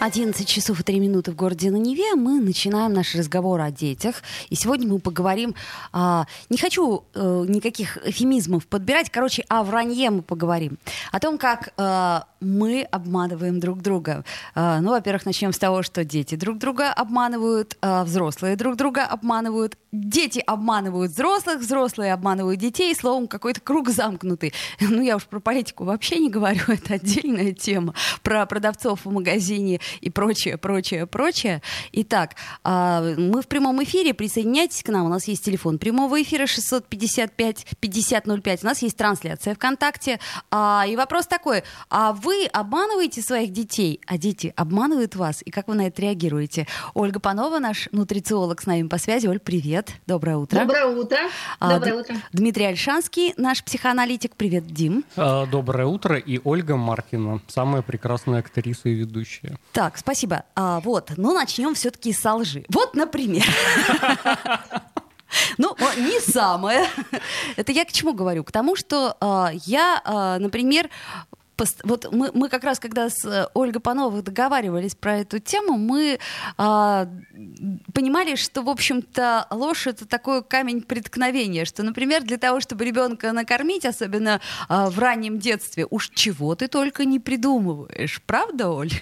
11 часов и 3 минуты в городе на Неве. Мы начинаем наш разговор о детях. И сегодня мы поговорим... А, не хочу а, никаких эфемизмов подбирать. Короче, о вранье мы поговорим. О том, как а, мы обманываем друг друга. А, ну, во-первых, начнем с того, что дети друг друга обманывают, а, взрослые друг друга обманывают, дети обманывают взрослых, взрослые обманывают детей. Словом, какой-то круг замкнутый. Ну, я уж про политику вообще не говорю. Это отдельная тема. Про продавцов в магазине и прочее, прочее, прочее. Итак, а, мы в прямом эфире. Присоединяйтесь к нам. У нас есть телефон прямого эфира 655-5005. У нас есть трансляция ВКонтакте. А, и вопрос такой. А вы обманываете своих детей, а дети обманывают вас? И как вы на это реагируете? Ольга Панова, наш нутрициолог, с нами по связи. Оль, привет. Доброе утро. Доброе утро. А, Доброе утро. Дмитрий Альшанский, наш психоаналитик. Привет, Дим. Доброе утро. И Ольга Маркина, самая прекрасная актриса и ведущая. Так, спасибо. А, вот, ну начнем все-таки с лжи. Вот, например. Ну, не самое. Это я к чему говорю? К тому, что э, я, э, например, вот мы, мы как раз, когда с Ольгой Пановой договаривались про эту тему, мы э, понимали, что, в общем-то, ложь — это такой камень преткновения, что, например, для того, чтобы ребенка накормить, особенно э, в раннем детстве, уж чего ты только не придумываешь. Правда, Оль?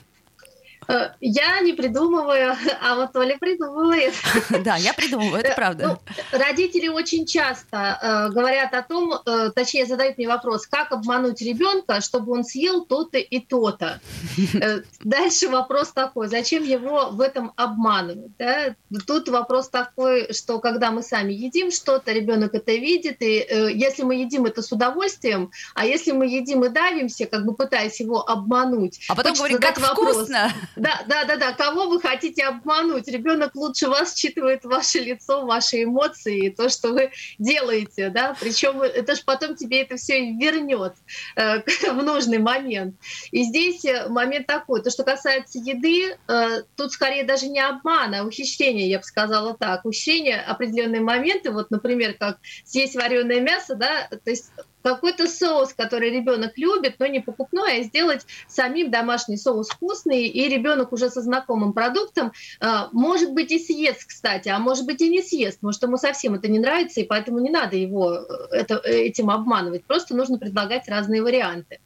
Э, я не придумываю, а вот Оля придумывает. Да, я придумываю, это правда. Ну, родители очень часто э, говорят о том, э, точнее задают мне вопрос, как обмануть ребенка, чтобы он съел то-то и то-то. Э, дальше вопрос такой, зачем его в этом обманывать? Да? Тут вопрос такой, что когда мы сами едим что-то, ребенок это видит, и э, если мы едим это с удовольствием, а если мы едим и давимся, как бы пытаясь его обмануть. А потом говорит, как вопрос, вкусно! Да, да, да, да. Кого вы хотите обмануть? Ребенок лучше вас считывает ваше лицо, ваши эмоции, то, что вы делаете, да. Причем это же потом тебе это все вернет э, в нужный момент. И здесь э, момент такой: то, что касается еды, э, тут скорее даже не обман, а ухищрение, я бы сказала так. Ухищрение определенные моменты, вот, например, как съесть вареное мясо, да, то есть какой-то соус, который ребенок любит, но не покупной, а сделать самим домашний соус вкусный, и ребенок уже со знакомым продуктом, а, может быть, и съест, кстати, а может быть, и не съест, может, ему совсем это не нравится, и поэтому не надо его э, это, этим обманывать, просто нужно предлагать разные варианты.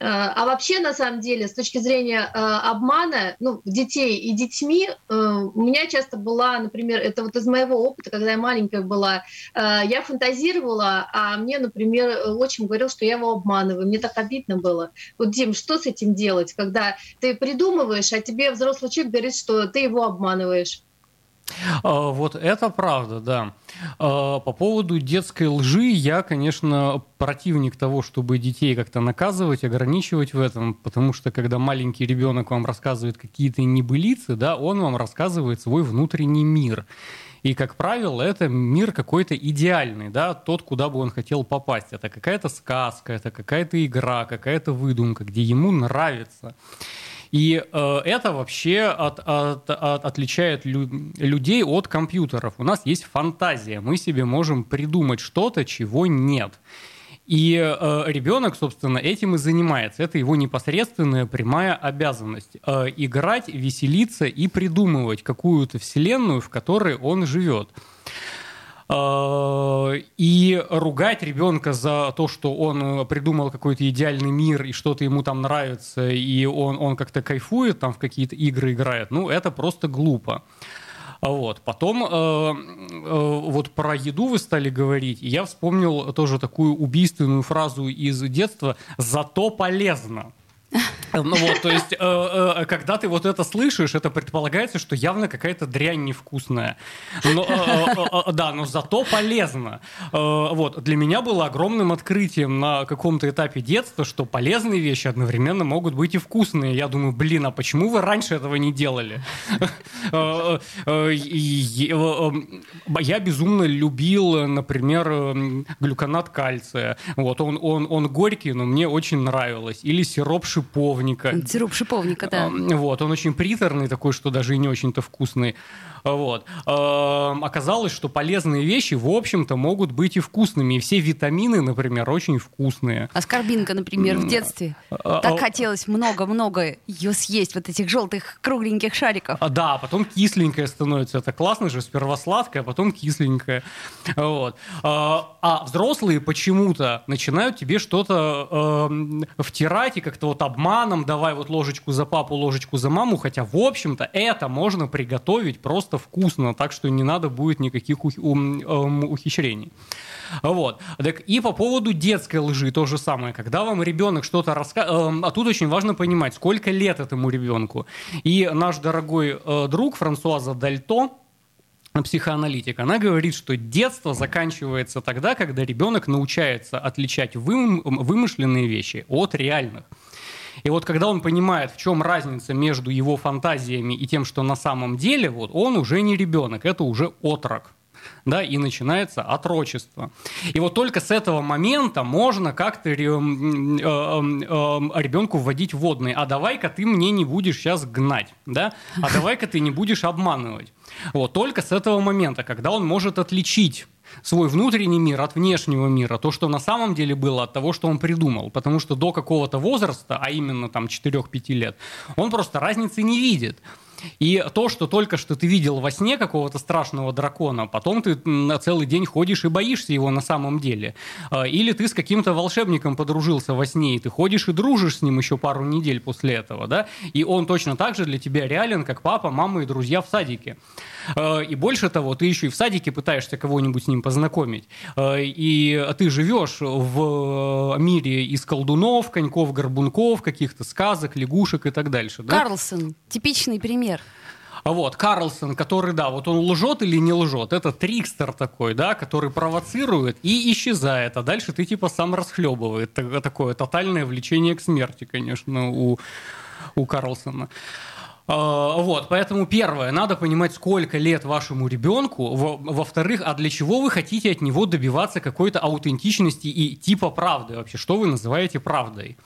Э, а вообще, на самом деле, с точки зрения э, обмана ну, детей и детьми, э, у меня часто была, например, это вот из моего опыта, когда я маленькая была, я фантазировала, а мне, например, очень говорил, что я его обманываю. Мне так обидно было. Вот, Дим, что с этим делать, когда ты придумываешь, а тебе взрослый человек говорит, что ты его обманываешь? А, вот это правда, да. А, по поводу детской лжи я, конечно, противник того, чтобы детей как-то наказывать, ограничивать в этом, потому что когда маленький ребенок вам рассказывает какие-то небылицы, да, он вам рассказывает свой внутренний мир. И, как правило, это мир какой-то идеальный, да, тот, куда бы он хотел попасть. Это какая-то сказка, это какая-то игра, какая-то выдумка, где ему нравится. И э, это вообще от, от, от, отличает лю, людей от компьютеров. У нас есть фантазия, мы себе можем придумать что-то, чего нет. И э, ребенок, собственно, этим и занимается. Это его непосредственная прямая обязанность. Э, играть, веселиться и придумывать какую-то вселенную, в которой он живет. А, и ругать ребенка за то, что он придумал какой-то идеальный мир и что-то ему там нравится, и он, он как-то кайфует, там в какие-то игры играет, ну, это просто глупо. Вот. Потом э, э, вот про еду вы стали говорить, и я вспомнил тоже такую убийственную фразу из детства «зато полезно». Ну вот, то есть, э, э, когда ты вот это слышишь, это предполагается, что явно какая-то дрянь невкусная. Э, да, но зато полезно. Вот, для меня было огромным открытием на каком-то этапе детства, что полезные вещи одновременно могут быть и вкусные. Я думаю, блин, а почему вы раньше этого не делали? Я безумно любил, например, глюконат кальция. Вот, он, он, он горький, но мне очень нравилось. Или сироп шиповник шиповника. Сироп шиповника, да. Вот, он очень приторный такой, что даже и не очень-то вкусный. Вот. Оказалось, что полезные вещи, в общем-то, могут быть и вкусными. И все витамины, например, очень вкусные. Аскорбинка, например, в детстве. А, так а, хотелось много-много ее съесть, вот этих желтых кругленьких шариков. А, да, потом кисленькая становится. Это классно же, сперва сладкая, а потом кисленькая. Вот. А взрослые почему-то начинают тебе что-то втирать и как-то вот обманом давай вот ложечку за папу, ложечку за маму, хотя, в общем-то, это можно приготовить просто вкусно, так что не надо будет никаких ух, um, ухищрений. Вот. Так, и по поводу детской лжи то же самое. Когда вам ребенок что-то рассказывает, а тут очень важно понимать, сколько лет этому ребенку. И наш дорогой э, друг Франсуаза Дальто, психоаналитик, она говорит, что детство заканчивается тогда, когда ребенок научается отличать вымышленные вещи от реальных. И вот когда он понимает, в чем разница между его фантазиями и тем, что на самом деле, вот он уже не ребенок, это уже отрок да, и начинается отрочество. И вот только с этого момента можно как-то ребенку вводить водные. А давай-ка ты мне не будешь сейчас гнать, да, а давай-ка ты не будешь обманывать. Вот только с этого момента, когда он может отличить свой внутренний мир от внешнего мира, то, что на самом деле было от того, что он придумал. Потому что до какого-то возраста, а именно там 4-5 лет, он просто разницы не видит. И то, что только что ты видел во сне какого-то страшного дракона, потом ты на целый день ходишь и боишься его на самом деле. А, или ты с каким-то волшебником подружился во сне, и ты ходишь и дружишь с ним еще пару недель после этого, да, и он точно так же для тебя реален, как папа, мама и друзья в садике. А, и больше того, ты еще и в садике пытаешься кого-нибудь с ним познакомить. А, и ты живешь в мире из колдунов, коньков, горбунков, каких-то сказок, лягушек и так дальше. Да? Карлсон, типичный пример пример. Вот, Карлсон, который, да, вот он лжет или не лжет, это трикстер такой, да, который провоцирует и исчезает, а дальше ты типа сам расхлебывает. Такое тотальное влечение к смерти, конечно, у, у Карлсона. А, вот, поэтому первое, надо понимать, сколько лет вашему ребенку. Во-вторых, а для чего вы хотите от него добиваться какой-то аутентичности и типа правды вообще? Что вы называете правдой?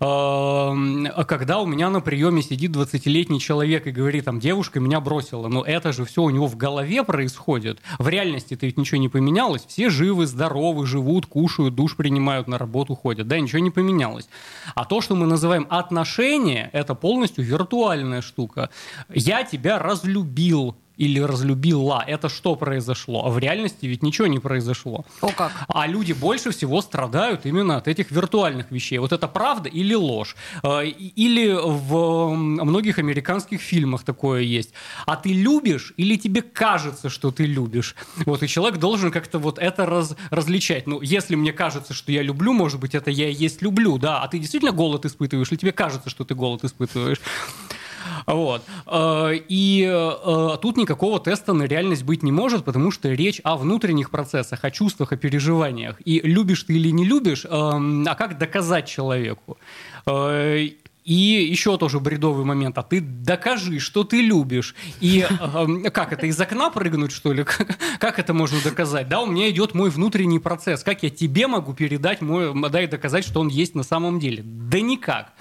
А когда у меня на приеме сидит 20-летний человек и говорит, там, девушка меня бросила, но это же все у него в голове происходит. В реальности-то ведь ничего не поменялось. Все живы, здоровы, живут, кушают, душ принимают, на работу ходят. Да, ничего не поменялось. А то, что мы называем отношения, это полностью виртуальная штука. Я тебя разлюбил, или разлюбила. Это что произошло? А в реальности ведь ничего не произошло. О как. А люди больше всего страдают именно от этих виртуальных вещей. Вот это правда или ложь? А, или в многих американских фильмах такое есть. А ты любишь или тебе кажется, что ты любишь? Вот, и человек должен как-то вот это раз, различать. Ну, если мне кажется, что я люблю, может быть, это я и есть люблю, да, а ты действительно голод испытываешь, или тебе кажется, что ты голод испытываешь? Вот. Э, и э, тут никакого теста на реальность быть не может, потому что речь о внутренних процессах, о чувствах, о переживаниях. И любишь ты или не любишь, эм, а как доказать человеку? Э, и еще тоже бредовый момент. А ты докажи, что ты любишь. И э, как это, из окна прыгнуть, что ли? Как, это можно доказать? Да, у меня идет мой внутренний процесс. Как я тебе могу передать мой, да, и доказать, что он есть на самом деле? Да никак.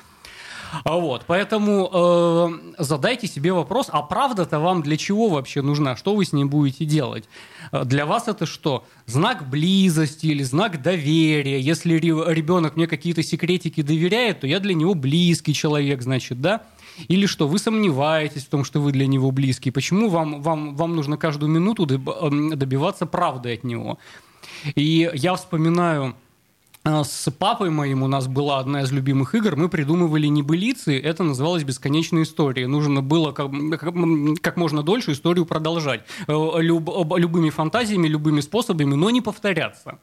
А вот, поэтому э, задайте себе вопрос, а правда-то вам для чего вообще нужна? Что вы с ней будете делать? Э, для вас это что? Знак близости или знак доверия? Если ребенок мне какие-то секретики доверяет, то я для него близкий человек, значит, да? Или что, вы сомневаетесь в том, что вы для него близкий? Почему вам, вам, вам нужно каждую минуту эм, добиваться правды от него? И я вспоминаю с папой моим у нас была одна из любимых игр. Мы придумывали небылицы. Это называлось «Бесконечная история». Нужно было как, как можно дольше историю продолжать. Э, люб, любыми фантазиями, любыми способами, но не повторяться.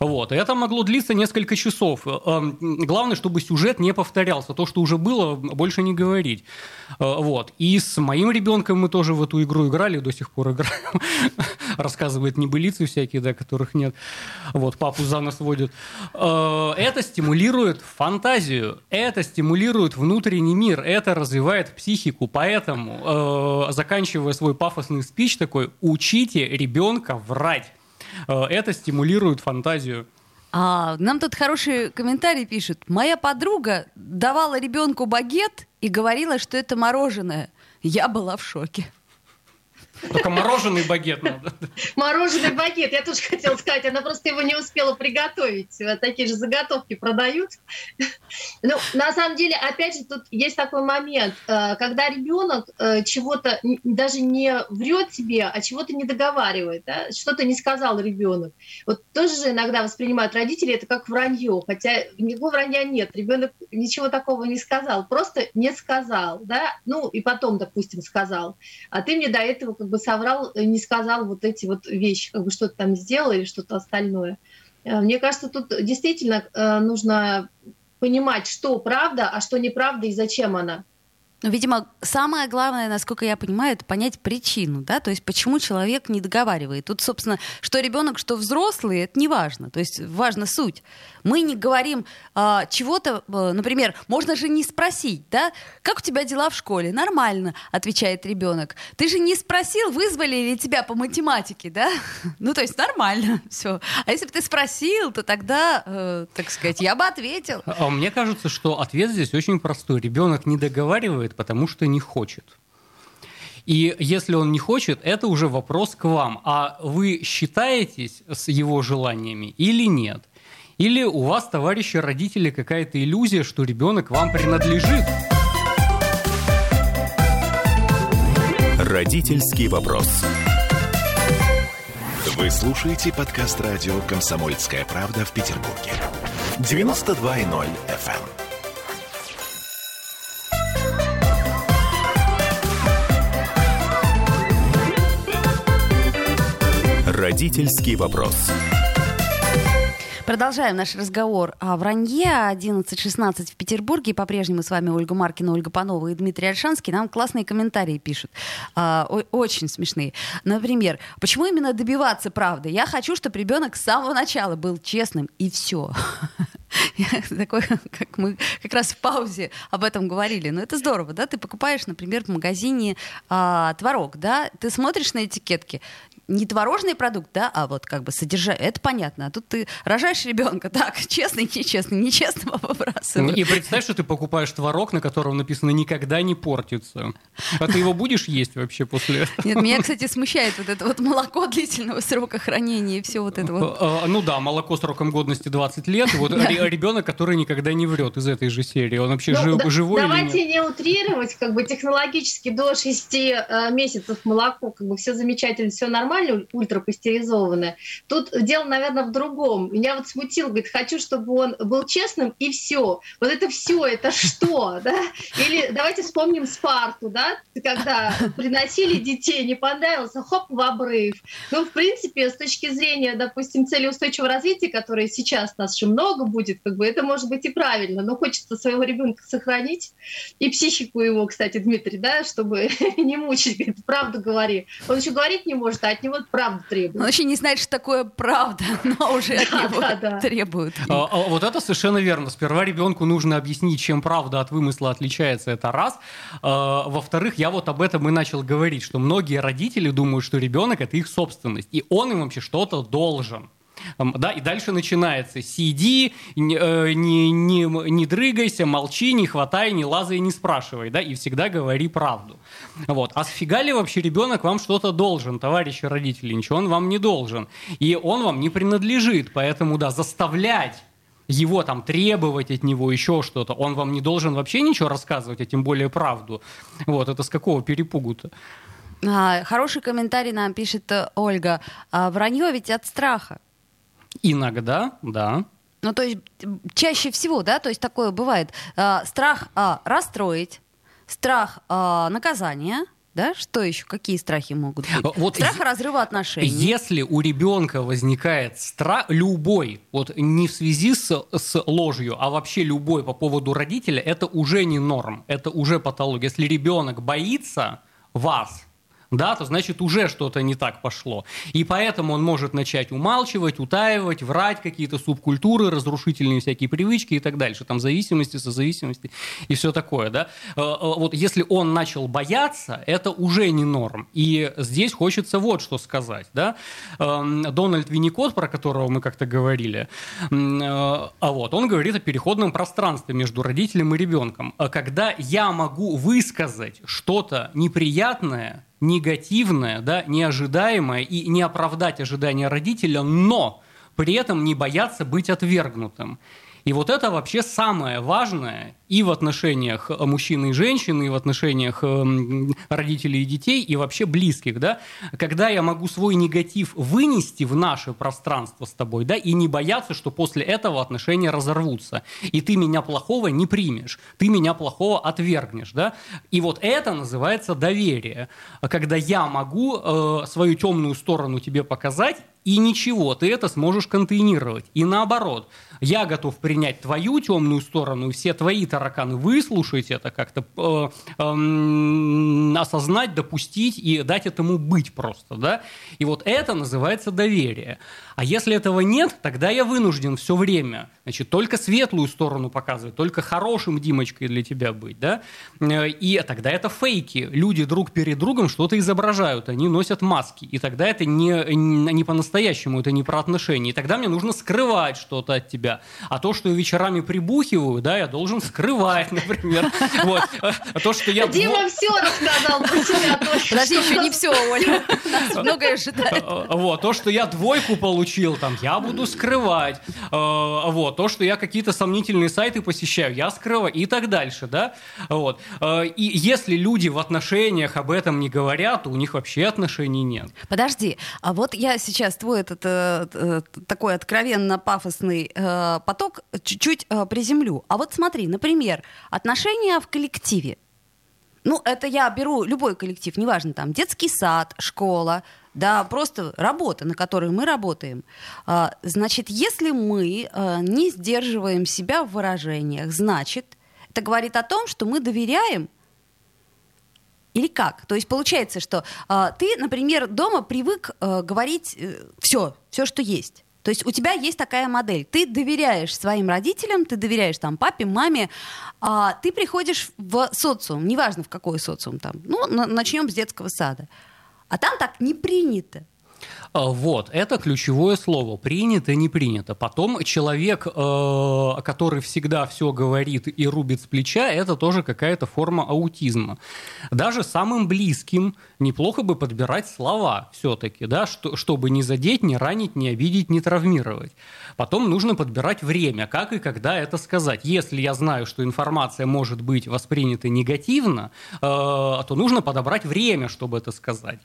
Вот. Это могло длиться несколько часов. Э, главное, чтобы сюжет не повторялся. То, что уже было, больше не говорить. Э, вот. И с моим ребенком мы тоже в эту игру играли, до сих пор играем. Рассказывает небылицы всякие, да, которых нет. Вот, папу за нас водит. Э, это стимулирует фантазию, это стимулирует внутренний мир, это развивает психику. Поэтому, э, заканчивая свой пафосный спич такой, учите ребенка врать. Э, это стимулирует фантазию. А, нам тут хороший комментарий пишет. Моя подруга давала ребенку багет и говорила, что это мороженое. Я была в шоке. Только мороженый багет надо. Мороженый багет, я тоже хотела сказать, она просто его не успела приготовить. Такие же заготовки продают. Ну, на самом деле, опять же, тут есть такой момент, э, когда ребенок э, чего-то даже не врет тебе, а чего-то не договаривает, да? что-то не сказал ребенок. Вот тоже же иногда воспринимают родители это как вранье, хотя никакого вранья нет, ребенок ничего такого не сказал, просто не сказал, да, ну и потом, допустим, сказал, а ты мне до этого как бы соврал, э, не сказал вот эти вот вещи, как бы что-то там сделал или что-то остальное. Э, мне кажется, тут действительно э, нужно понимать, что правда, а что неправда и зачем она. Ну, видимо, самое главное, насколько я понимаю, это понять причину, да, то есть почему человек не договаривает. Тут, собственно, что ребенок, что взрослый, это не важно, то есть важна суть. Мы не говорим а, чего-то, а, например, можно же не спросить, да, как у тебя дела в школе? Нормально, отвечает ребенок. Ты же не спросил, вызвали ли тебя по математике, да? Ну, то есть нормально, все. А если бы ты спросил, то тогда, э, так сказать, я бы ответил. А мне кажется, что ответ здесь очень простой. Ребенок не договаривает, потому что не хочет. И если он не хочет, это уже вопрос к вам. А вы считаетесь с его желаниями или нет? Или у вас, товарищи родители, какая-то иллюзия, что ребенок вам принадлежит? Родительский вопрос. Вы слушаете подкаст радио «Комсомольская правда» в Петербурге. 92.0 FM. Родительский вопрос. Продолжаем наш разговор о вранье. 11.16 в Петербурге. По-прежнему с вами Ольга Маркина, Ольга Панова и Дмитрий Альшанский. Нам классные комментарии пишут. А, очень смешные. Например, почему именно добиваться правды? Я хочу, чтобы ребенок с самого начала был честным, и все. Такой, как мы как раз в паузе об этом говорили. Но это здорово, да? Ты покупаешь, например, в магазине а, творог, да? Ты смотришь на этикетки, не творожный продукт, да, а вот как бы содержание, это понятно. А тут ты рожаешь ребенка, так, честный, нечестный, нечестного выбрасываешь. И представь, что ты покупаешь творог, на котором написано «никогда не портится». А ты его будешь есть вообще после этого? Нет, меня, кстати, смущает вот это вот молоко длительного срока хранения и все вот это вот. А, ну да, молоко сроком годности 20 лет, вот ребенок, который никогда не врет из этой же серии, он вообще ну, жив, живой Давайте не утрировать, как бы технологически до 6 э, месяцев молоко, как бы все замечательно, все нормально, нормально ультрапастеризованное. Тут дело, наверное, в другом. Меня вот смутил, говорит, хочу, чтобы он был честным, и все. Вот это все, это что, да? Или давайте вспомним Спарту, да, когда приносили детей, не понравился, хоп, в обрыв. Ну, в принципе, с точки зрения, допустим, цели устойчивого развития, которые сейчас нас же много будет, как бы это может быть и правильно, но хочется своего ребенка сохранить, и психику его, кстати, Дмитрий, да, чтобы не мучить, говорит, правду говори. Он еще говорить не может, а от него него правду требуют. Он вообще не знает, что такое правда, но уже от него да, да. требуют. А, а, вот это совершенно верно. Сперва ребенку нужно объяснить, чем правда от вымысла отличается. Это раз. А, во-вторых, я вот об этом и начал говорить, что многие родители думают, что ребенок это их собственность, и он им вообще что-то должен. Да, и дальше начинается. Сиди, не, э, не, не, не дрыгайся, молчи, не хватай, не лазай, не спрашивай, да, и всегда говори правду. Вот. А сфига ли вообще ребенок вам что-то должен, товарищи родители? Ничего он вам не должен. И он вам не принадлежит, поэтому, да, заставлять его там требовать от него еще что-то, он вам не должен вообще ничего рассказывать, а тем более правду. Вот, это с какого перепугу-то? А, хороший комментарий нам пишет э, Ольга. А, вранье ведь от страха. Иногда, да. Ну, то есть чаще всего, да, то есть такое бывает. Э, страх э, расстроить, страх э, наказания, да? Что еще? Какие страхи могут быть? Вот страх разрыва отношений. Если у ребенка возникает страх, любой, вот не в связи с, с ложью, а вообще любой по поводу родителя, это уже не норм, это уже патология. Если ребенок боится вас, да, то значит уже что-то не так пошло. И поэтому он может начать умалчивать, утаивать, врать какие-то субкультуры, разрушительные всякие привычки и так дальше, там зависимости, созависимости и все такое, да. Э, э, вот если он начал бояться, это уже не норм. И здесь хочется вот что сказать, да. Эм, Дональд Винникот, про которого мы как-то говорили, э, а вот, он говорит о переходном пространстве между родителем и ребенком. Когда я могу высказать что-то неприятное, негативное, да, неожидаемое и не оправдать ожидания родителя, но при этом не бояться быть отвергнутым. И вот это вообще самое важное и в отношениях мужчины и женщины, и в отношениях эм, родителей и детей, и вообще близких, да, когда я могу свой негатив вынести в наше пространство с тобой, да, и не бояться, что после этого отношения разорвутся, и ты меня плохого не примешь, ты меня плохого отвергнешь, да, и вот это называется доверие, когда я могу э, свою темную сторону тебе показать, и ничего, ты это сможешь контейнировать. И наоборот, я готов принять твою темную сторону и все твои тараканы, выслушать это как-то, э, э, осознать, допустить и дать этому быть просто, да. И вот это называется доверие. А если этого нет, тогда я вынужден все время, значит, только светлую сторону показывать, только хорошим Димочкой для тебя быть, да. Э, и тогда это фейки. Люди друг перед другом что-то изображают, они носят маски. И тогда это не, не по-настоящему, это не про отношения. И тогда мне нужно скрывать что-то от тебя. А то, что я вечерами прибухиваю, да, я должен скрывать, например. Вот. А то, что я... Дима все рассказал про себя. Подожди, еще не все, Оля. Многое ожидает. А, а, вот. То, что я двойку получил, там, я буду скрывать. Вот. То, что я какие-то сомнительные сайты посещаю, я скрываю. И так дальше, да. Вот. И если люди в отношениях об этом не говорят, то у них вообще отношений нет. Подожди, а вот я сейчас твой этот э, э, такой откровенно пафосный э, Э, поток чуть-чуть э, приземлю. А вот смотри, например, отношения в коллективе. Ну, это я беру любой коллектив, неважно, там, детский сад, школа, да, просто работа, на которой мы работаем. А, значит, если мы э, не сдерживаем себя в выражениях, значит, это говорит о том, что мы доверяем или как? То есть получается, что э, ты, например, дома привык э, говорить э, все, все, что есть. То есть у тебя есть такая модель. Ты доверяешь своим родителям, ты доверяешь там папе, маме, а ты приходишь в социум, неважно в какой социум там. Ну, начнем с детского сада. А там так не принято. А, вот, это ключевое слово. Принято, не принято. Потом человек, э, который всегда все говорит и рубит с плеча, это тоже какая-то форма аутизма. Даже самым близким неплохо бы подбирать слова все-таки, да, что, чтобы не задеть, не ранить, не обидеть, не травмировать. Потом нужно подбирать время, как и когда это сказать. Если я знаю, что информация может быть воспринята негативно, э, то нужно подобрать время, чтобы это сказать.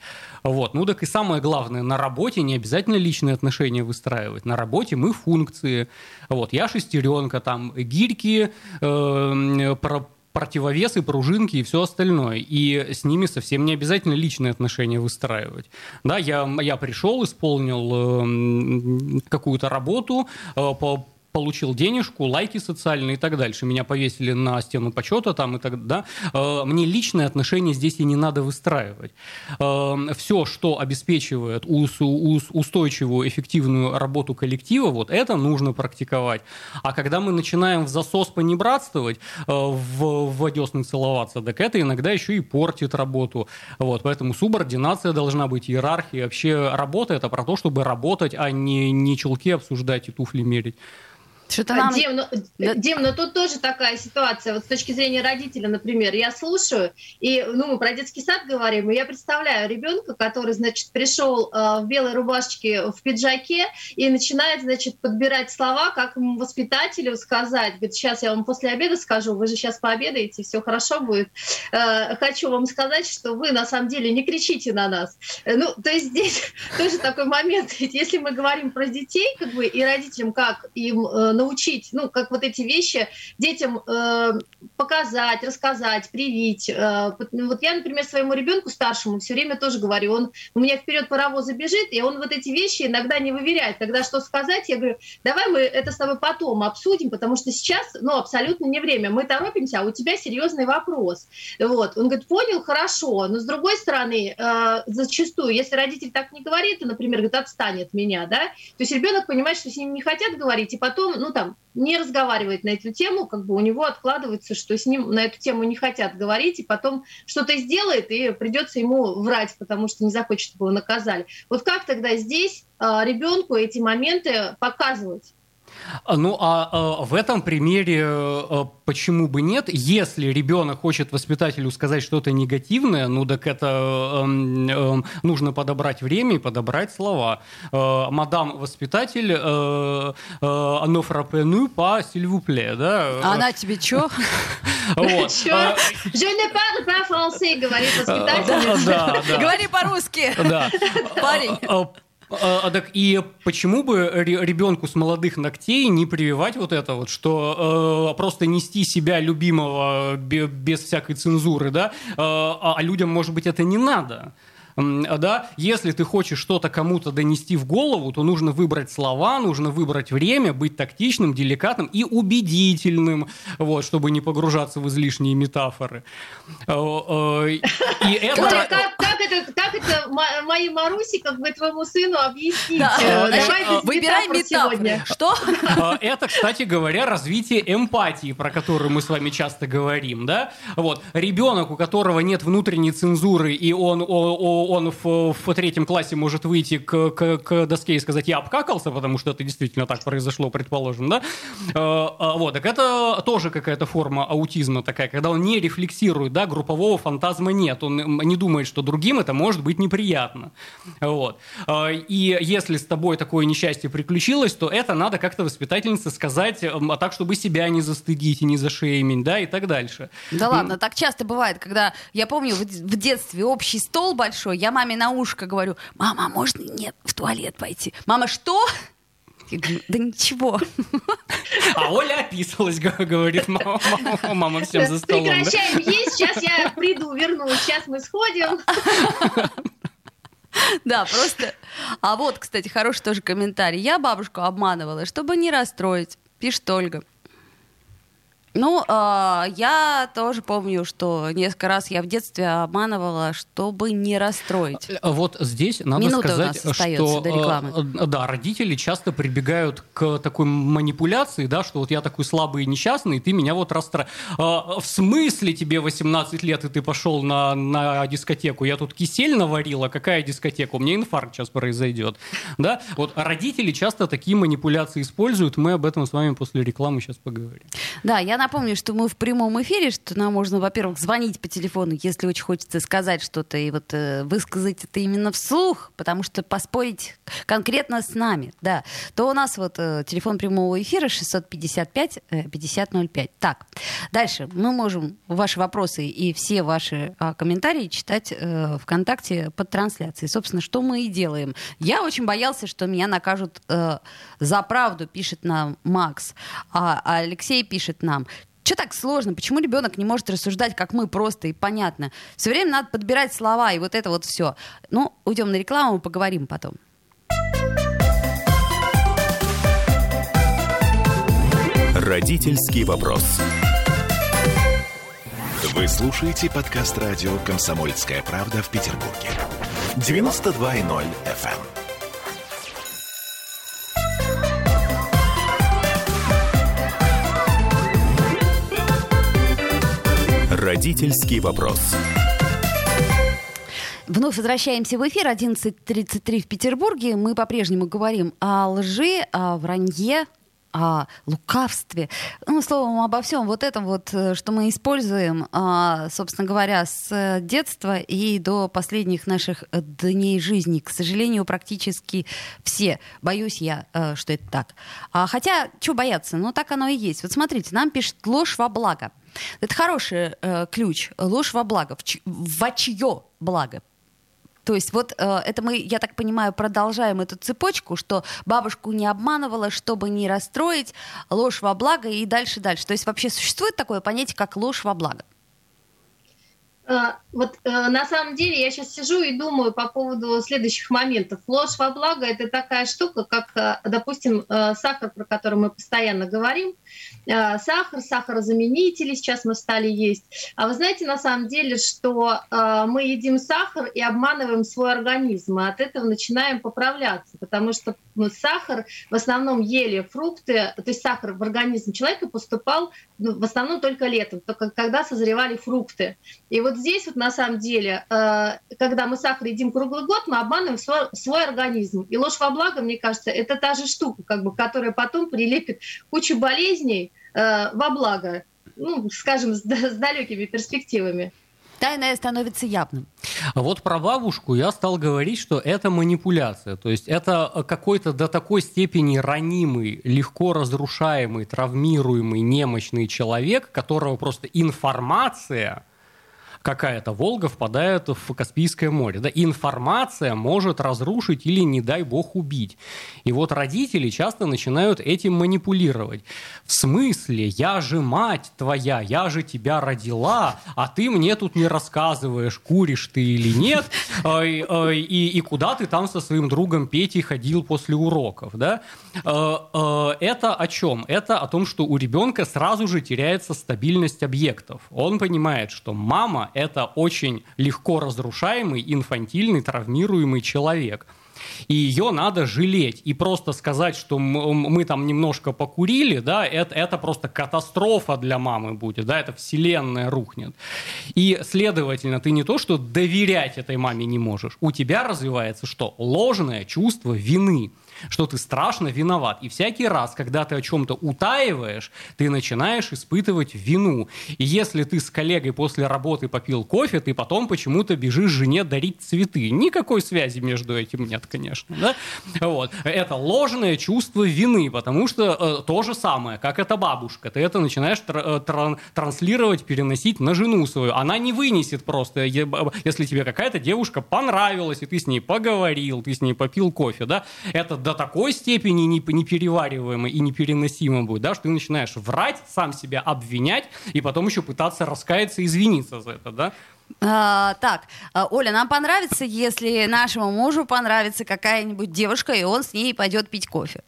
Вот. Ну так и самое главное, на работе не обязательно личные отношения выстраивать. На работе мы функции. Вот. Я шестеренка, там гирьки, э, про противовесы, пружинки и все остальное. И с ними совсем не обязательно личные отношения выстраивать. Да, я, я пришел, исполнил э, какую-то работу э, по получил денежку, лайки социальные и так дальше. Меня повесили на стену почета там и так да. Э, мне личные отношения здесь и не надо выстраивать. Э, Все, что обеспечивает устойчивую, эффективную работу коллектива, вот это нужно практиковать. А когда мы начинаем в засос понебратствовать, э, в, в одесны целоваться, так это иногда еще и портит работу. Вот, поэтому субординация должна быть, иерархия. Вообще работа это про то, чтобы работать, а не, не чулки обсуждать и туфли мерить. Что-то нам... Дим, ну, да. Дим, но тут тоже такая ситуация. Вот с точки зрения родителя, например, я слушаю, и ну, мы про детский сад говорим, и я представляю ребенка, который, значит, пришел э, в белой рубашке, в пиджаке, и начинает, значит, подбирать слова, как воспитателю сказать. Говорит, сейчас я вам после обеда скажу, вы же сейчас пообедаете, все хорошо будет. Э, хочу вам сказать, что вы на самом деле не кричите на нас. Э, ну, то есть здесь тоже такой момент. Если мы говорим про детей, как бы, и родителям, как им э, научить, ну, как вот эти вещи детям э, показать, рассказать, привить. Э, вот я, например, своему ребенку старшему все время тоже говорю, он у меня вперед паровоза бежит, и он вот эти вещи иногда не выверяет. Когда что сказать, я говорю, давай мы это с тобой потом обсудим, потому что сейчас, ну, абсолютно не время. Мы торопимся, а у тебя серьезный вопрос. Вот. Он говорит, понял, хорошо, но с другой стороны, э, зачастую, если родитель так не говорит, то, например, говорит, отстань от меня, да, то есть ребенок понимает, что с ним не хотят говорить, и потом, ну, там, не разговаривает на эту тему, как бы у него откладывается, что с ним на эту тему не хотят говорить, и потом что-то сделает, и придется ему врать, потому что не захочет, чтобы его наказали. Вот как тогда здесь э, ребенку эти моменты показывать? А, ну, а, а в этом примере а, почему бы нет? Если ребенок хочет воспитателю сказать что-то негативное, ну, так это э, э, нужно подобрать время и подобрать слова. Э, Мадам воспитатель, э, э, оно фрапену по сильвупле, да? А она тебе чё? Вот. Je ne parle pas français, говорит воспитатель. Говори по-русски. Парень. А, а, так и почему бы ребенку с молодых ногтей не прививать вот это вот, что э, просто нести себя любимого без всякой цензуры, да, э, а, а людям, может быть, это не надо. Да, если ты хочешь что-то кому-то донести в голову, то нужно выбрать слова, нужно выбрать время, быть тактичным, деликатным и убедительным, вот, чтобы не погружаться в излишние метафоры. Э, э, и это... Как, это, как это моей Маруси, как бы твоему сыну объяснить? Да. Давай Выбирай метафоры. Что? Это, кстати говоря, развитие эмпатии, про которую мы с вами часто говорим, да? Вот. Ребенок, у которого нет внутренней цензуры, и он, он он в, в третьем классе может выйти к, к, к доске и сказать, я обкакался, потому что это действительно так произошло, предположим, да? Э, вот, так это тоже какая-то форма аутизма такая, когда он не рефлексирует, да, группового фантазма нет, он не думает, что другим это может быть неприятно. Вот. Э, и если с тобой такое несчастье приключилось, то это надо как-то воспитательнице сказать, а так, чтобы себя не застыдить и не зашеймить, да, и так дальше. Да ладно, так часто бывает, когда, я помню, в детстве общий стол большой, я маме на ушко говорю, мама, можно нет в туалет пойти? Мама, что? Я говорю, да ничего. А Оля описалась, говорит, мама, мама, мама всем за столом. Прекращаем да? есть, сейчас я приду, вернусь, сейчас мы сходим. Да, просто... А вот, кстати, хороший тоже комментарий. Я бабушку обманывала, чтобы не расстроить, пишет Ольга. Ну, э, я тоже помню, что несколько раз я в детстве обманывала, чтобы не расстроить. Э, вот здесь надо Минута сказать, что до рекламы. Э, да, родители часто прибегают к такой манипуляции, да, что вот я такой слабый и несчастный, и ты меня вот расстраиваешь. Э, в смысле тебе 18 лет, и ты пошел на, на дискотеку? Я тут кисель наварила, какая дискотека? У меня инфаркт сейчас произойдет. Да? Вот родители часто такие манипуляции используют, мы об этом с вами после рекламы сейчас поговорим. Да, я напомню, что мы в прямом эфире, что нам можно, во-первых, звонить по телефону, если очень хочется сказать что-то и вот э, высказать это именно вслух, потому что поспорить конкретно с нами, да, то у нас вот э, телефон прямого эфира 655 э, 5005. Так, дальше мы можем ваши вопросы и все ваши э, комментарии читать э, ВКонтакте под трансляцией. Собственно, что мы и делаем. Я очень боялся, что меня накажут э, за правду, пишет нам Макс, а, а Алексей пишет нам, что так сложно? Почему ребенок не может рассуждать, как мы, просто и понятно? Все время надо подбирать слова, и вот это вот все. Ну, уйдем на рекламу, поговорим потом. Родительский вопрос. Вы слушаете подкаст радио «Комсомольская правда» в Петербурге. 92.0 FM. Родительский вопрос. Вновь возвращаемся в эфир. 11.33 в Петербурге. Мы по-прежнему говорим о лжи, о вранье, о лукавстве, ну, словом, обо всем вот этом вот, э, что мы используем, а, собственно говоря, с детства и до последних наших дней жизни. К сожалению, практически все. Боюсь я, э, что это так. А, хотя, что бояться? Ну, так оно и есть. Вот смотрите, нам пишет ложь во благо. Это хороший э, ключ. Ложь во благо. В, ч- во чье благо? То есть вот э, это мы, я так понимаю, продолжаем эту цепочку, что бабушку не обманывала, чтобы не расстроить, ложь во благо и дальше дальше. То есть вообще существует такое понятие, как ложь во благо? Э, вот э, на самом деле я сейчас сижу и думаю по поводу следующих моментов. Ложь во благо это такая штука, как, э, допустим, сахар, про который мы постоянно говорим. Сахар, сахарозаменители, сейчас мы стали есть. А вы знаете на самом деле, что мы едим сахар и обманываем свой организм, и от этого начинаем поправляться, потому что мы сахар в основном ели фрукты, то есть сахар в организм человека поступал ну, в основном только летом, только когда созревали фрукты. И вот здесь вот на самом деле, э, когда мы сахар едим круглый год, мы обманываем свой, свой организм. И ложь во благо, мне кажется, это та же штука, как бы, которая потом прилепит кучу болезней э, во благо, ну, скажем, с, с далекими перспективами тайное становится явным. А вот про бабушку я стал говорить, что это манипуляция. То есть это э, какой-то до такой степени ранимый, легко разрушаемый, травмируемый, немощный человек, которого просто информация какая-то Волга впадает в Каспийское море. Да? Информация может разрушить или, не дай бог, убить. И вот родители часто начинают этим манипулировать. В смысле, я же мать твоя, я же тебя родила, а ты мне тут не рассказываешь, куришь ты или нет, и, и куда ты там со своим другом Петей ходил после уроков. Да? Э, э, это о чем? Это о том, что у ребенка сразу же теряется стабильность объектов. Он понимает, что мама это очень легко разрушаемый, инфантильный, травмируемый человек – и ее надо жалеть. И просто сказать, что мы, там немножко покурили, да, это, это просто катастрофа для мамы будет, да, это вселенная рухнет. И, следовательно, ты не то, что доверять этой маме не можешь, у тебя развивается что? Ложное чувство вины что ты страшно виноват. И всякий раз, когда ты о чем-то утаиваешь, ты начинаешь испытывать вину. И если ты с коллегой после работы попил кофе, ты потом почему-то бежишь жене дарить цветы. Никакой связи между этим нет, конечно. Да? Вот. Это ложное чувство вины, потому что э, то же самое, как эта бабушка. Ты это начинаешь тр- э, тран- транслировать, переносить на жену свою. Она не вынесет просто, если тебе какая-то девушка понравилась, и ты с ней поговорил, ты с ней попил кофе, да, это до такой степени неперевариваемый и непереносимым будет, да, что ты начинаешь врать, сам себя обвинять, и потом еще пытаться раскаяться и извиниться за это, да? А, так, а, Оля, нам понравится, если нашему мужу понравится какая-нибудь девушка, и он с ней пойдет пить кофе.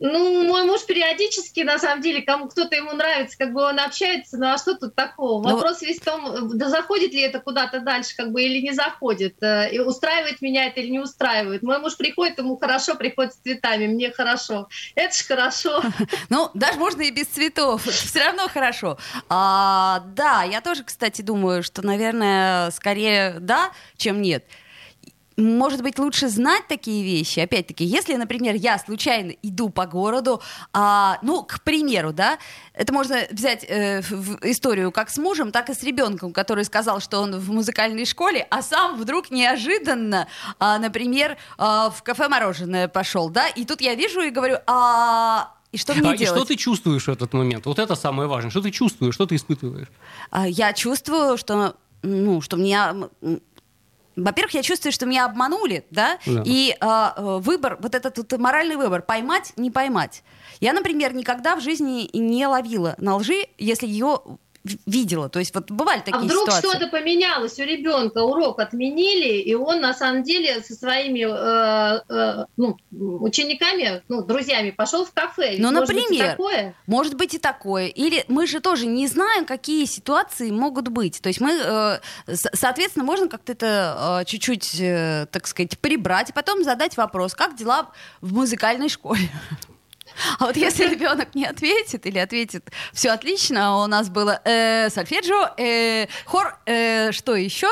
Ну, мой муж периодически, на самом деле, кому кто-то ему нравится, как бы он общается, ну а что тут такого? Ну, Вопрос весь в том, да заходит ли это куда-то дальше, как бы, или не заходит, э, и устраивает меня это или не устраивает. Мой муж приходит, ему хорошо, приходит с цветами, мне хорошо. Это ж хорошо. Ну, даже можно и без цветов, все равно хорошо. А, да, я тоже, кстати, думаю, что, наверное, скорее да, чем нет может быть, лучше знать такие вещи. Опять-таки, если, например, я случайно иду по городу, а, ну, к примеру, да, это можно взять э, в историю как с мужем, так и с ребенком, который сказал, что он в музыкальной школе, а сам вдруг неожиданно, а, например, а, в кафе мороженое пошел, да, и тут я вижу и говорю, а и что мне а, делать? И что ты чувствуешь в этот момент? Вот это самое важное. Что ты чувствуешь, что ты испытываешь? А, я чувствую, что ну, что меня во-первых, я чувствую, что меня обманули, да, да. и э, выбор, вот этот вот моральный выбор, поймать, не поймать. Я, например, никогда в жизни не ловила на лжи, если ее видела. То есть вот бывали такие А вдруг ситуации. что-то поменялось у ребенка, урок отменили, и он на самом деле со своими э, э, ну, учениками, ну, друзьями пошел в кафе. Ну, может например, быть такое? может быть и такое. Или мы же тоже не знаем, какие ситуации могут быть. То есть мы, э, соответственно, можно как-то это э, чуть-чуть, э, так сказать, прибрать, и потом задать вопрос, как дела в музыкальной школе? А вот если ребенок не ответит или ответит все отлично, у нас было э, сольфеджио, э, хор, э, что еще?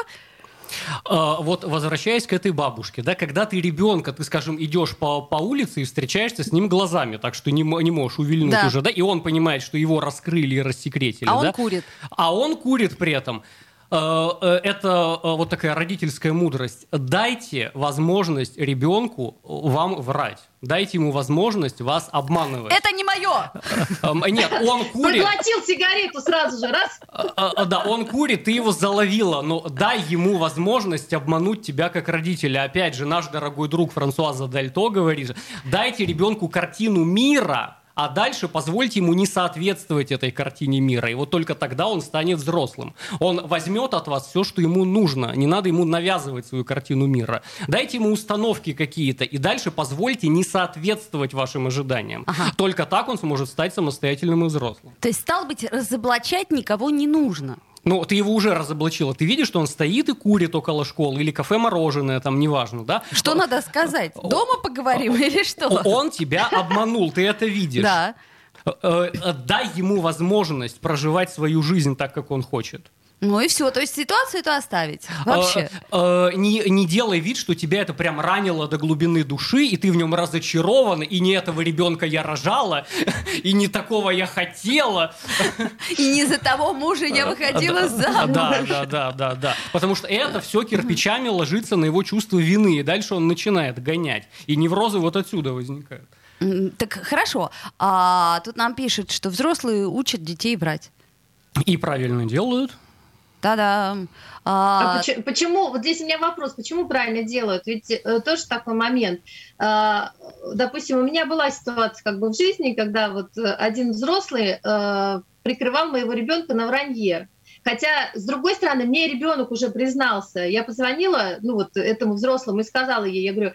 Uh, вот возвращаясь к этой бабушке, да, когда ты ребенка, ты, скажем, идешь по, по улице и встречаешься с ним глазами, так что не, не можешь увильнуть да. уже, да, и он понимает, что его раскрыли и рассекретили, а да, он курит, а он курит при этом. Э, э, это э, вот такая родительская мудрость. Дайте возможность ребенку вам врать. Дайте ему возможность вас обманывать. Это не мое! Нет, он курит. Проглотил сигарету сразу же, раз. Да, он курит, ты его заловила, но дай ему возможность обмануть тебя как родителя. Опять же, наш дорогой друг Франсуаза Дальто говорит, дайте ребенку картину мира, а дальше позвольте ему не соответствовать этой картине мира. И вот только тогда он станет взрослым. Он возьмет от вас все, что ему нужно. Не надо ему навязывать свою картину мира. Дайте ему установки какие-то, и дальше позвольте не соответствовать вашим ожиданиям. Ага. Только так он сможет стать самостоятельным и взрослым. То есть, стал быть, разоблачать никого не нужно. Ну, ты его уже разоблачила. Ты видишь, что он стоит и курит около школы, или кафе мороженое, там, неважно, да? Что надо сказать? Дома поговорим или что? Он тебя обманул, ты это видишь. Да. Э, э, дай ему возможность проживать свою жизнь так, как он хочет. Ну и все, то есть ситуацию это оставить вообще. А, а, не, не делай вид, что тебя это прям ранило до глубины души, и ты в нем разочарован, и не этого ребенка я рожала, и не такого я хотела. И не за того мужа я выходила замуж. Да, да, да, да, да. Потому что это все кирпичами ложится на его чувство вины, и дальше он начинает гонять. И неврозы вот отсюда возникают. Так хорошо. А тут нам пишут, что взрослые учат детей брать. И правильно делают. Та-да. А... А почему, почему, вот здесь у меня вопрос, почему правильно делают? Ведь э, тоже такой момент. А, допустим, у меня была ситуация как бы в жизни, когда вот э, один взрослый э, прикрывал моего ребенка на вранье. Хотя, с другой стороны, мне ребенок уже признался. Я позвонила ну, вот, этому взрослому и сказала ей, я говорю,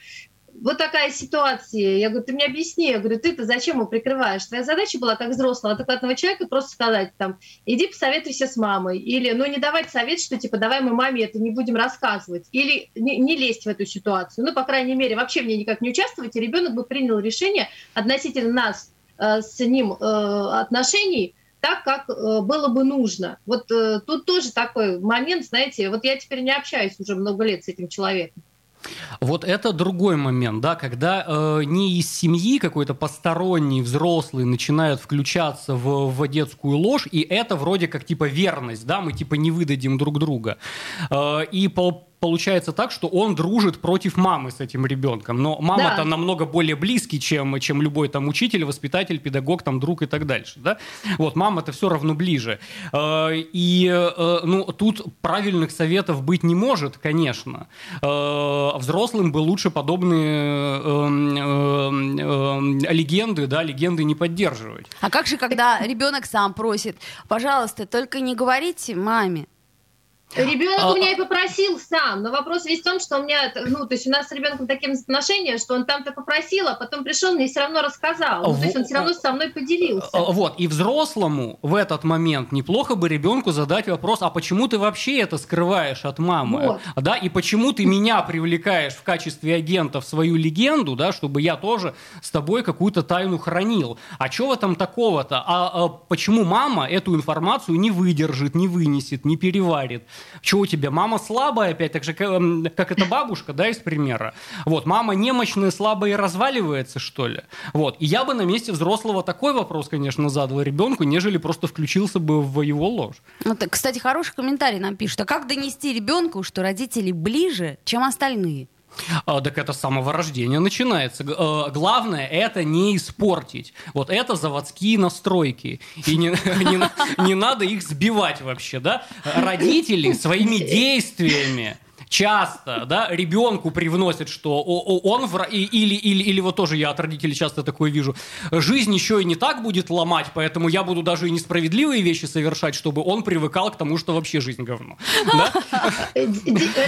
вот такая ситуация. Я говорю, ты мне объясни. Я говорю, ты-то зачем его прикрываешь? Твоя задача была как взрослого, адекватного человека просто сказать там, иди посоветуйся с мамой. Или, ну, не давать совет, что типа, давай мы маме это не будем рассказывать. Или не, не лезть в эту ситуацию. Ну, по крайней мере, вообще мне никак не участвовать. И ребенок бы принял решение относительно нас э, с ним э, отношений, так, как э, было бы нужно. Вот э, тут тоже такой момент, знаете, вот я теперь не общаюсь уже много лет с этим человеком. Вот это другой момент, да, когда э, не из семьи какой-то посторонний взрослый начинают включаться в, в детскую ложь, и это вроде как типа верность, да, мы типа не выдадим друг друга. Э, и по получается так, что он дружит против мамы с этим ребенком. Но мама-то да. намного более близкий, чем, чем любой там учитель, воспитатель, педагог, там друг и так дальше. Да? Вот, мама-то все равно ближе. Э, и э, ну, тут правильных советов быть не может, конечно. Э, взрослым бы лучше подобные легенды, да, легенды не поддерживать. А как же, когда ребенок сам просит, пожалуйста, только не говорите маме, Ребенок а, у меня и попросил сам, но вопрос весь в том, что у меня, ну, то есть у нас с ребенком такие отношения, что он там-то попросил, а потом пришел мне и все равно рассказал. Ну, то есть он все равно со мной поделился. А, вот, и взрослому в этот момент неплохо бы ребенку задать вопрос, а почему ты вообще это скрываешь от мамы? Вот. Да, и почему ты меня привлекаешь в качестве агента в свою легенду, да, чтобы я тоже с тобой какую-то тайну хранил? А что в этом такого-то? А, а почему мама эту информацию не выдержит, не вынесет, не переварит? Что у тебя? Мама слабая, опять так же, как эта бабушка, да, из примера. Вот, мама немощная, слабая и разваливается, что ли? Вот, и я бы на месте взрослого такой вопрос, конечно, задал ребенку, нежели просто включился бы в его ложь. Вот, кстати, хороший комментарий нам пишут. А как донести ребенку, что родители ближе, чем остальные? А, так это с самого рождения начинается. А, главное это не испортить. Вот это заводские настройки. И не, не, не надо их сбивать вообще, да? Родители своими действиями часто, да, ребенку привносят, что он в... или, или, или вот тоже я от родителей часто такое вижу, жизнь еще и не так будет ломать, поэтому я буду даже и несправедливые вещи совершать, чтобы он привыкал к тому, что вообще жизнь говно.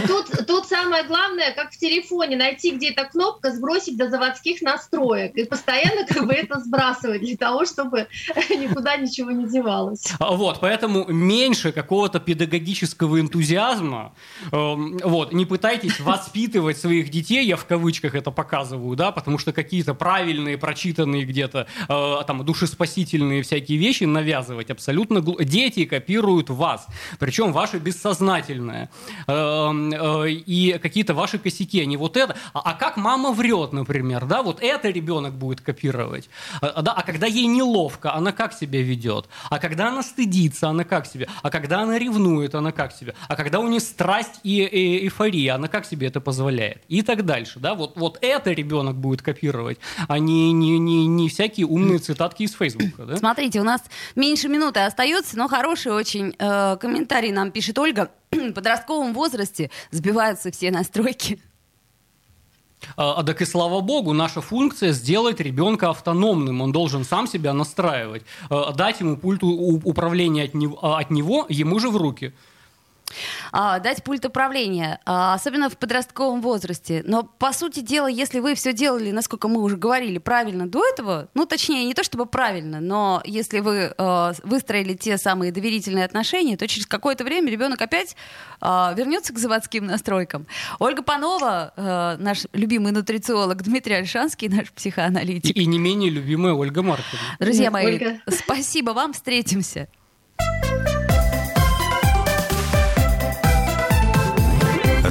Тут, тут самое главное, как в телефоне, найти где-то кнопка, сбросить до заводских настроек и постоянно как бы это сбрасывать для того, чтобы никуда ничего не девалось. Вот, поэтому меньше какого-то педагогического энтузиазма, эм, Вот, не пытайтесь воспитывать своих детей, я в кавычках это показываю, да, потому что какие-то правильные, прочитанные где-то, э, там, душеспасительные всякие вещи навязывать абсолютно глупо. Дети копируют вас, причем ваше бессознательное. Э, э, и какие-то ваши косяки, не вот это. А, а как мама врет, например, да, вот это ребенок будет копировать. А, да, а когда ей неловко, она как себя ведет? А когда она стыдится, она как себя? А когда она ревнует, она как себя? А когда у нее страсть и, и эйфория, она как себе это позволяет? И так дальше, да, вот, вот это ребенок будет копировать, а не, не, не, не всякие умные цитатки из Фейсбука, да? Смотрите, у нас меньше минуты остается, но хороший очень э, комментарий нам пишет Ольга. В подростковом возрасте сбиваются все настройки. А, а так и слава богу, наша функция сделать ребенка автономным. Он должен сам себя настраивать. А, дать ему пульт управления от него, от него ему же в руки а, дать пульт управления, а, особенно в подростковом возрасте. Но, по сути дела, если вы все делали, насколько мы уже говорили, правильно до этого, ну, точнее, не то чтобы правильно, но если вы а, выстроили те самые доверительные отношения, то через какое-то время ребенок опять а, вернется к заводским настройкам. Ольга Панова, а, наш любимый нутрициолог, Дмитрий Альшанский, наш психоаналитик. И, и не менее любимая Ольга Маркова. Друзья мои, Ольга. спасибо вам, встретимся.